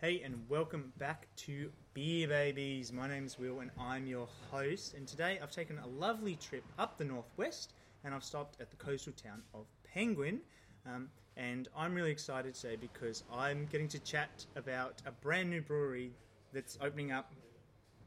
Hey, and welcome back to Beer Babies. My name's Will, and I'm your host. And today I've taken a lovely trip up the northwest, and I've stopped at the coastal town of Penguin. Um, and I'm really excited today because I'm getting to chat about a brand new brewery that's opening up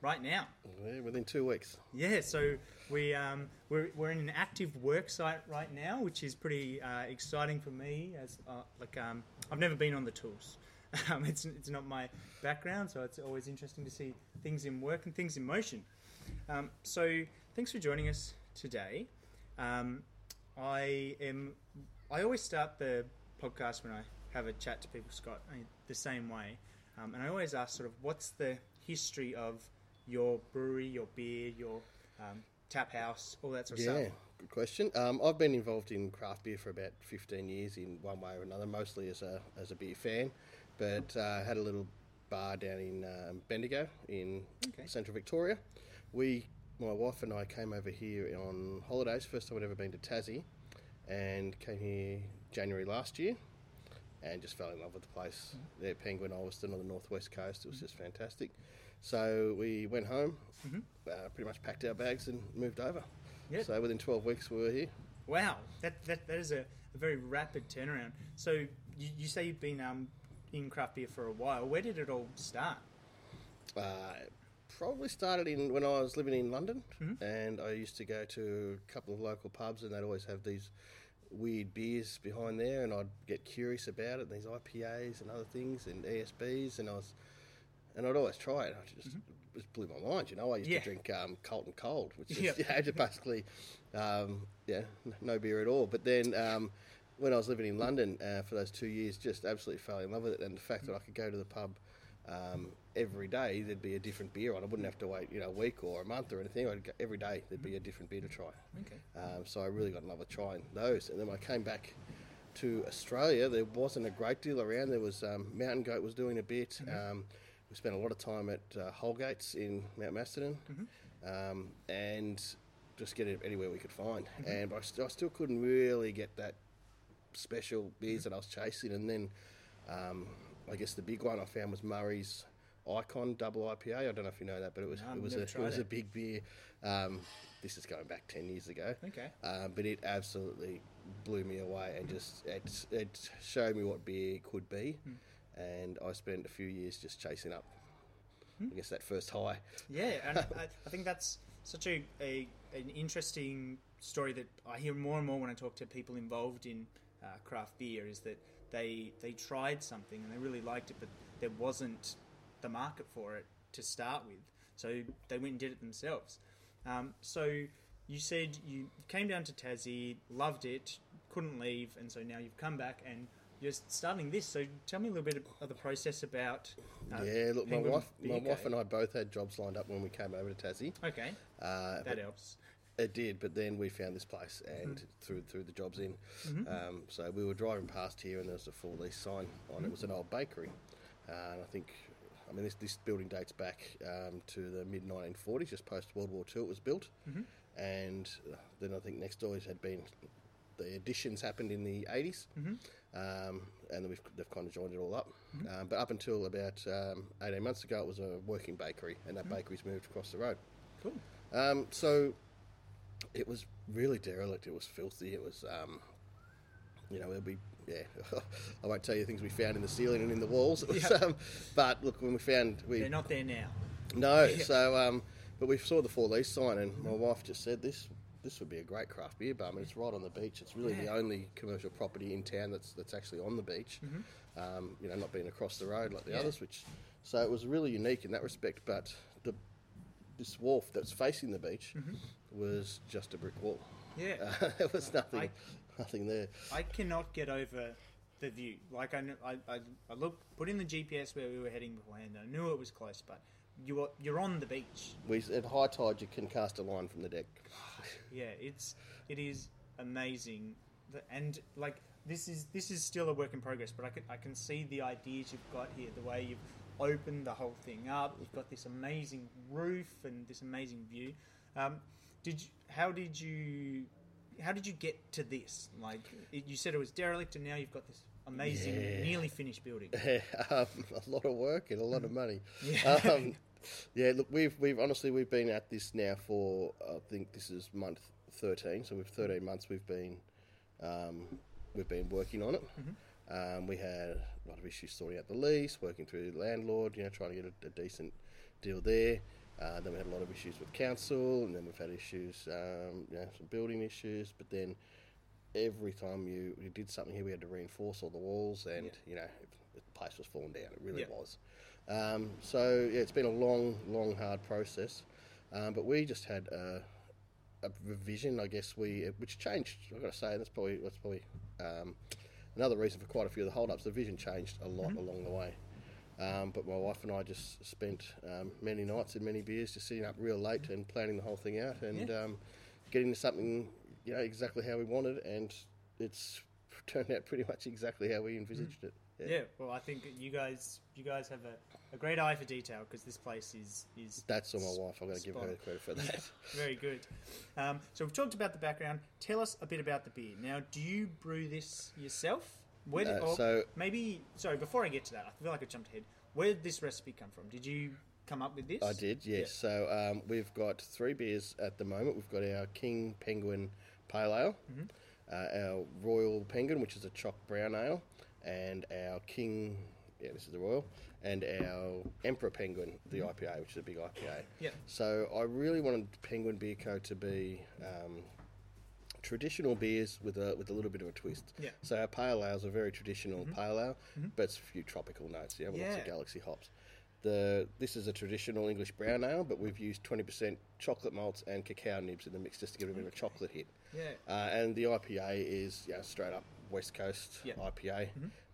right now. Yeah, within two weeks. Yeah, so we um, we're, we're in an active work site right now, which is pretty uh, exciting for me. As uh, like um, I've never been on the tools. Um, it's it's not my background, so it's always interesting to see things in work and things in motion. Um, so thanks for joining us today. Um, I am. I always start the podcast when I have a chat to people, Scott, I the same way, um, and I always ask sort of what's the history of your brewery, your beer, your um, tap house, all that sort of Yeah, stuff. Good question. Um, I've been involved in craft beer for about 15 years in one way or another, mostly as a, as a beer fan, but uh, had a little bar down in um, Bendigo in Okay. central Victoria. We, my wife and I came over here on holidays, first time I'd ever been to Tassie, and came here January last year. And just fell in love with the place. Mm-hmm. There, Penguin, Ulverstone on the northwest coast. It was just fantastic. So we went home, uh, pretty much packed our bags and moved over. Mm-hmm. Yeah. So within 12 weeks, we were here. Wow, that that, that is a, a very rapid turnaround. So you, you say you've been um, in craft beer for a while. Where did it all start? Uh, probably started in when I was living in London, Mm-hmm. and I used to go to a couple of local pubs, and they'd always have these weird beers behind there, and I'd get curious about it, these IPAs and other things, and ESBs, and I was, and I'd always try it. I just, just blew my mind, you know. I used Mm-hmm. Yeah. to drink um, Carlton Cold, which is Yeah. yeah, basically, um, yeah, no beer at all. But then. Um, when I was living in London uh, for those two years, just absolutely fell in love with it, and the fact that I could go to the pub um, every day, there'd be a different beer on. I wouldn't have to wait, you know, a week or a month or anything. I'd go, every day there'd be a different beer to try. Okay. Um, so I really got in love with trying those. And then when I came back to Australia, there wasn't a great deal around. There was um, Mountain Goat was doing a bit. Um, we spent a lot of time at uh, Holgates in Mount Macedon, um, and just get it anywhere we could find. And I, st- I still couldn't really get that special beers that I was chasing. And then um, I guess the big one I found was Murray's Icon Double IPA. I don't know if you know that, but it was No, it was a it was a big beer. Um, this is going back ten years ago. Okay. Um, but it absolutely blew me away and just it, it showed me what beer could be. Hmm. And I spent a few years just chasing up. I guess that first high. Yeah, and I, I think that's such a, a an interesting story that I hear more and more when I talk to people involved in uh, craft beer. Is that they they tried something and they really liked it, but there wasn't the market for it to start with, so they went and did it themselves. Um, so you said you came down to Tassie, loved it, couldn't leave, and so now you've come back and you're starting this. So tell me a little bit of the process about. Uh, yeah, look, my wife, my wife and I both had jobs lined up when we came over to Tassie. Okay, Uh, that helps. It did, but then we found this place and Mm-hmm. threw threw the jobs in. Um, so we were driving past here, and there was a full lease sign on it. It was an old bakery, uh, and I think, I mean, this this building dates back um, to the mid 1940s, just post World War II. It was built, and uh, then I think next door had been the additions happened in the 80s, um, and then we've, they've kind of joined it all up. Um, but up until about um, 18 months ago, it was a working bakery, and that bakery's moved across the road. Cool. Um, so it was really derelict. It was filthy. It was, um, you know, there'd be yeah, I won't tell you things we found in the ceiling and in the walls. It was, Yeah. um, but look, when we found we They're not there now. no, so um, but we saw the for lease sign, and my wife just said this. This would be a great craft beer bar. I mean, it's right on the beach. It's really the only commercial property in town that's that's actually on the beach. Um, you know, not being across the road like the Yeah. others. Which, so it was really unique in that respect. But the this wharf that's facing the beach was just a brick wall. Yeah. Uh, there was nothing, I- nothing there. I cannot get over the view. Like I, I, I, I look, put in the GPS where we were heading beforehand. I knew it was close, but you are, you're on the beach. We at high tide you can cast a line from the deck. Yeah, it's it is amazing, and like this is this is still a work in progress. But I can I can see the ideas you've got here, the way you've opened the whole thing up. You've got this amazing roof and this amazing view. Um, did you, how did you how did you get to this? Like it, you said, it was derelict, and now you've got this amazing, Yeah. nearly finished building. um, a lot of work and a lot of money. Yeah. Um, yeah, look, we've we've honestly we've been at this now for I think this is month thirteen. So we've thirteen months we've been um, we've been working on it. Um, we had a lot of issues sorting out the lease, working through the landlord, you know, trying to get a, a decent deal there. Uh, then we had a lot of issues with council, and then we've had issues, um, you know, some building issues. But then every time you, you did something here, we had to reinforce all the walls, and you know, the place was falling down. It really Yeah. was. Um, so yeah, it's been a long, long, hard process. Um, but we just had a, a revision, I guess we, which changed. I've got to say, that's probably that's probably um, another reason for quite a few of the hold-ups. The vision changed a lot along the way. Um, but my wife and I just spent um, many nights and many beers just sitting up real late and planning the whole thing out and Yeah. um, getting to something, you know, exactly how we wanted, and it's turned out pretty much exactly how we envisaged it. Yeah, well, I think you guys you guys have a, a great eye for detail because this place is is That's all my wife. I've got to give her credit for that. Very good. Um, so we've talked about the background. Tell us a bit about the beer. Now, do you brew this yourself? Where No, or so- maybe sorry. Before I get to that, I feel like I jumped ahead. Where did this recipe come from? Did you come up with this? I did, yes. So um, we've got three beers at the moment. We've got our King Penguin Pale Ale, uh, our Royal Penguin, which is a choc brown ale, and our King, yeah, this is the Royal, and our Emperor Penguin, the IPA, which is a big IPA. Yeah. So I really wanted Penguin Beer Co. to be um, traditional beers with a with a little bit of a twist. Yeah. So our pale ales are very traditional pale ale, but it's a few tropical notes. You know, with lots of galaxy hops. The this is a traditional English brown ale, but we've used twenty percent chocolate malts and cacao nibs in the mix just to give it a bit of a chocolate hit. Yeah. Uh, and the IPA is yeah straight up West Coast Yeah. IPA,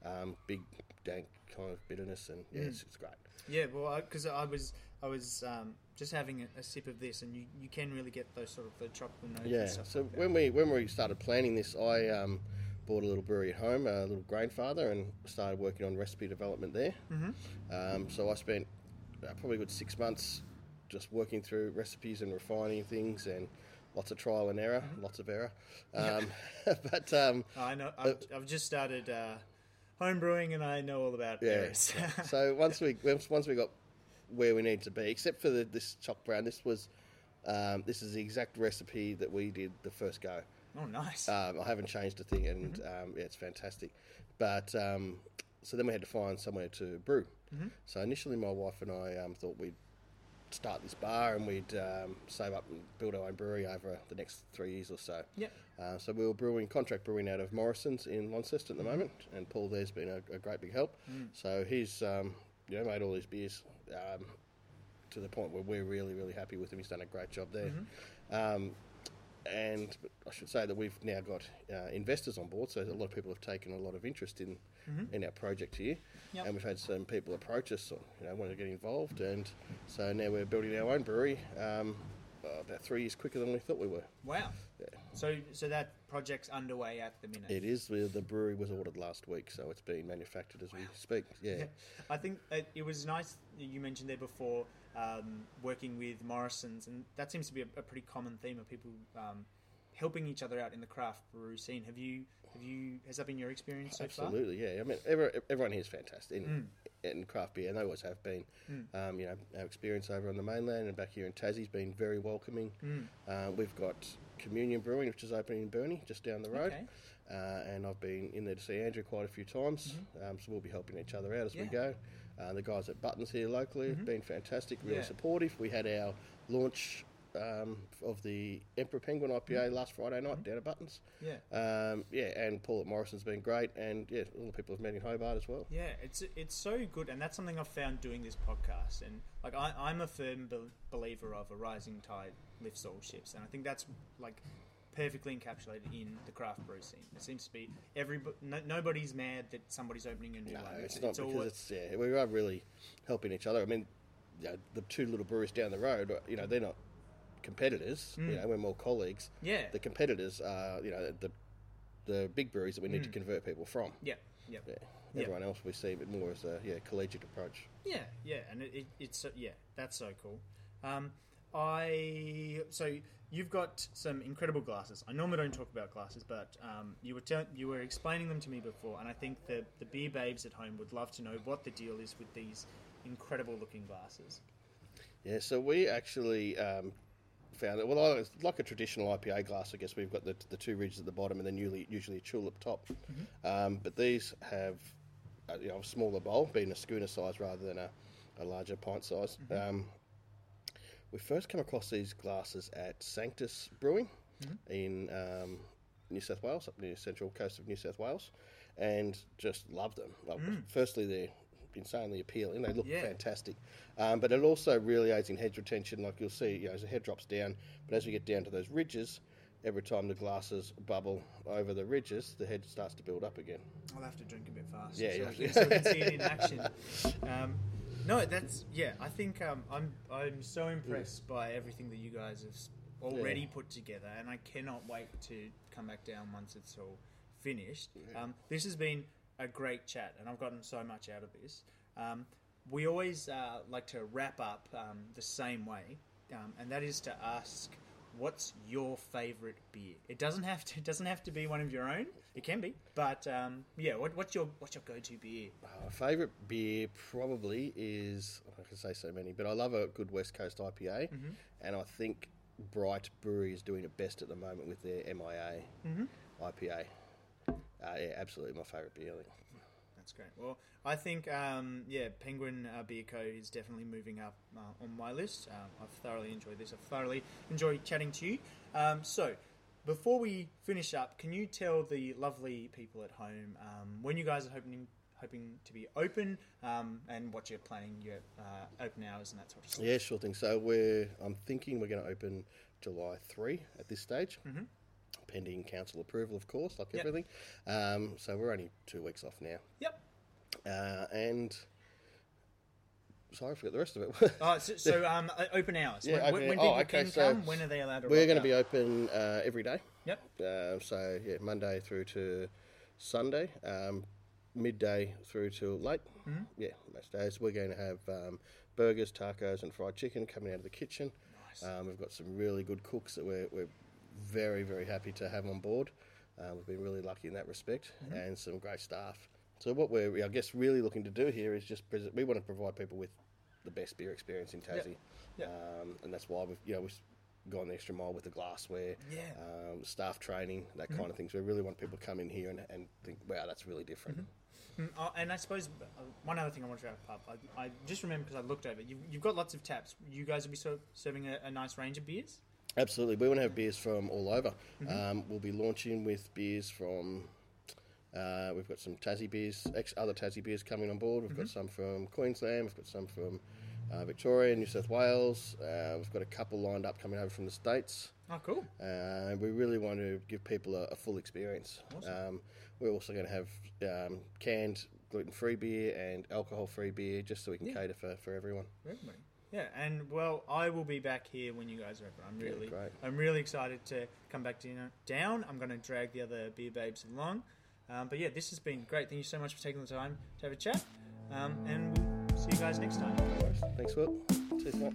um, big dank kind of bitterness, and yeah, it's, it's great. Yeah, well, because I, was I was um, just having a, a sip of this, and you, you can really get those sort of the tropical notes. Yeah. And stuff So like when we when we started planning this, I um, bought a little brewery at home, a little grainfather, and started working on recipe development there. Mm-hmm. Um, so I spent uh, probably a good six months just working through recipes and refining things, and lots of trial and error, lots of error. Um, but um, I know I've, I've just started uh, home brewing, and I know all about yeah. errors. so once we once once we got where we need to be, except for the, this choc brown, this was. Um, this is the exact recipe that we did the first go. Oh, nice. Um, I haven't changed a thing, and um, yeah, it's fantastic. But um, so then we had to find somewhere to brew. So initially, my wife and I um, thought we'd start this bar and we'd um, save up and build our own brewery over the next three years or so. Yep. Uh, so we were brewing contract brewing out of Morrison's in Launceston at the moment, and Paul there's been a, a great big help. So he's um, you know made all these beers um, to the point where we're really really happy with him. He's done a great job there. And I should say that we've now got uh, investors on board, so a lot of people have taken a lot of interest in in our project here, Yep. and we've had some people approach us, or, you know, want to get involved, and so now we're building our own brewery um, uh, about three years quicker than we thought we were. wow. So so that project's underway at the minute. It is. The the brewery was ordered last week, so it's being manufactured as we speak. Yeah. I think it, it was nice you mentioned there before um, working with Morrison's, and that seems to be a, a pretty common theme of people um, helping each other out in the craft brew scene. Have you have you has that been your experience so far? Absolutely, yeah. I mean, every, everyone here is fantastic in, in craft beer, and they always have been. Um, you know, our experience over on the mainland and back here in Tassie's been very welcoming. Uh, we've got Communion Brewing, which is opening in Burnie, just down the road. Okay. Uh, and I've been in there to see Andrew quite a few times, um, so we'll be helping each other out as we Mm-hmm. Go. Uh, the guys at Buttons here locally have been fantastic, really Yeah. supportive. We had our launch um, of the Emperor Penguin IPA last Friday night down at Buttons. Yeah. Um, yeah, and Paul at Morrison's been great, and yeah, all the people I've met in Hobart as well. Yeah, it's it's so good, and that's something I've found doing this podcast. And like, I, I'm a firm bel believer of a rising tide lifts all ships, and I think that's like perfectly encapsulated in the craft brew scene. It seems to be every no, nobody's mad that somebody's opening a new No, one. it's not because all, it's yeah, we are really helping each other. I mean, you know, the two little breweries down the road, you know, they're not competitors. You know, we're more colleagues. Mm. Yeah. the competitors are you know the the big breweries that we need to convert people from. yeah, yeah, Yeah. Mm. Everyone else we see a bit more as a yeah collegiate approach. Yeah, yeah, and it, it, it's yeah, that's so cool. Um, I so you've got some incredible glasses. I normally don't talk about glasses, but um, you were you were explaining them to me before, and I think the the beer babes at home would love to know what the deal is with these incredible looking glasses. Yeah, so we actually um, found it. well, it's like a traditional IPA glass. I guess we've got the, the two ridges at the bottom and then usually usually a tulip top. Um, but these have uh, you know a smaller bowl, being a schooner size rather than a, a larger pint size. Um, we first came across these glasses at Sanctus Brewing in um, New South Wales, up near the central coast of New South Wales, and just loved them. Well, Firstly, they're insanely appealing. They look Yeah. fantastic, um, but it also really aids in head retention. Like you'll see, you know, as the head drops down, but as we get down to those ridges, every time the glasses bubble over the ridges, the head starts to build up again. I'll have to drink a bit faster. Yeah, so, yeah. I can, so I can see it in action. Um, no, that's yeah. I think um, I'm I'm so impressed by everything that you guys have already Yeah. put together, and I cannot wait to come back down once it's all finished. Um, this has been a great chat, and I've gotten so much out of this. Um, we always uh, like to wrap up um, the same way, um, and that is to ask. What's your favourite beer? It doesn't have to. It doesn't have to be one of your own. It can be, but um, yeah. What, what's your what's your go-to beer? My favourite beer probably is I can say so many, but I love a good West Coast IPA, and I think Bright Brewery is doing it best at the moment with their MIA IPA. Uh, yeah, absolutely my favourite beer. I think. That's great. Well, I think um, yeah, Penguin uh, Beer Co is definitely moving up uh, on my list. Um, I've thoroughly enjoyed this. I've thoroughly enjoyed chatting to you. Um, so, before we finish up, can you tell the lovely people at home um, when you guys are hoping hoping to be open um, and what you're planning your uh, open hours and that sort of stuff? Yeah, sure thing. So we're I'm thinking we're going to open July three at this stage. Pending council approval, of course, like Yep. everything. Um, so we're only two weeks off now, Yep. uh, and sorry, I forgot the rest of it. Oh, so, so um, open hours. Yeah, when, open when, when Oh, okay, can so come, when are they allowed to? We're going to be open uh, every day. Yep. Uh, so yeah, Monday through to Sunday, um, midday through to late. Mm-hmm. Yeah, most days we're going to have um, burgers, tacos, and fried chicken coming out of the kitchen. Nice. Um, we've got some really good cooks that we're, we're very very happy to have on board. Uh, we've been really lucky in that respect, and some great staff. So what we're I guess really looking to do here is just pres- we want to provide people with the best beer experience in Tassie, Yep. Um, and that's why we've you know we've gone the extra mile with the glassware, Yeah. um, staff training, that kind of thing. So we really want people to come in here and, and think, wow, that's really different. Mm, uh, and I suppose uh, one other thing I want to wrap up. I, I just remember because I looked over. You, you've got lots of taps. You guys will be ser- serving a, a nice range of beers. Absolutely, we want to have beers from all over. Um, we'll be launching with beers from. Uh, we've got some Tassie beers, ex- other Tassie beers coming on board. We've got some from Queensland. We've got some from uh, Victoria, New South Wales. Uh, we've got a couple lined up coming over from the states. Oh, cool. Uh, we really want to give people a, a full experience. Um, we're also going to have um, canned gluten-free beer and alcohol-free beer, just so we can Yeah. cater for, for everyone. Everybody. Yeah, and well, I will be back here when you guys are open. I'm really, great. I'm really excited to come back to you know, down. I'm going to drag the other beer babes along. Um, but yeah, this has been great. Thank you so much for taking the time to have a chat. Um, and we'll see you guys next time. Thanks, Will. Cheers, mate.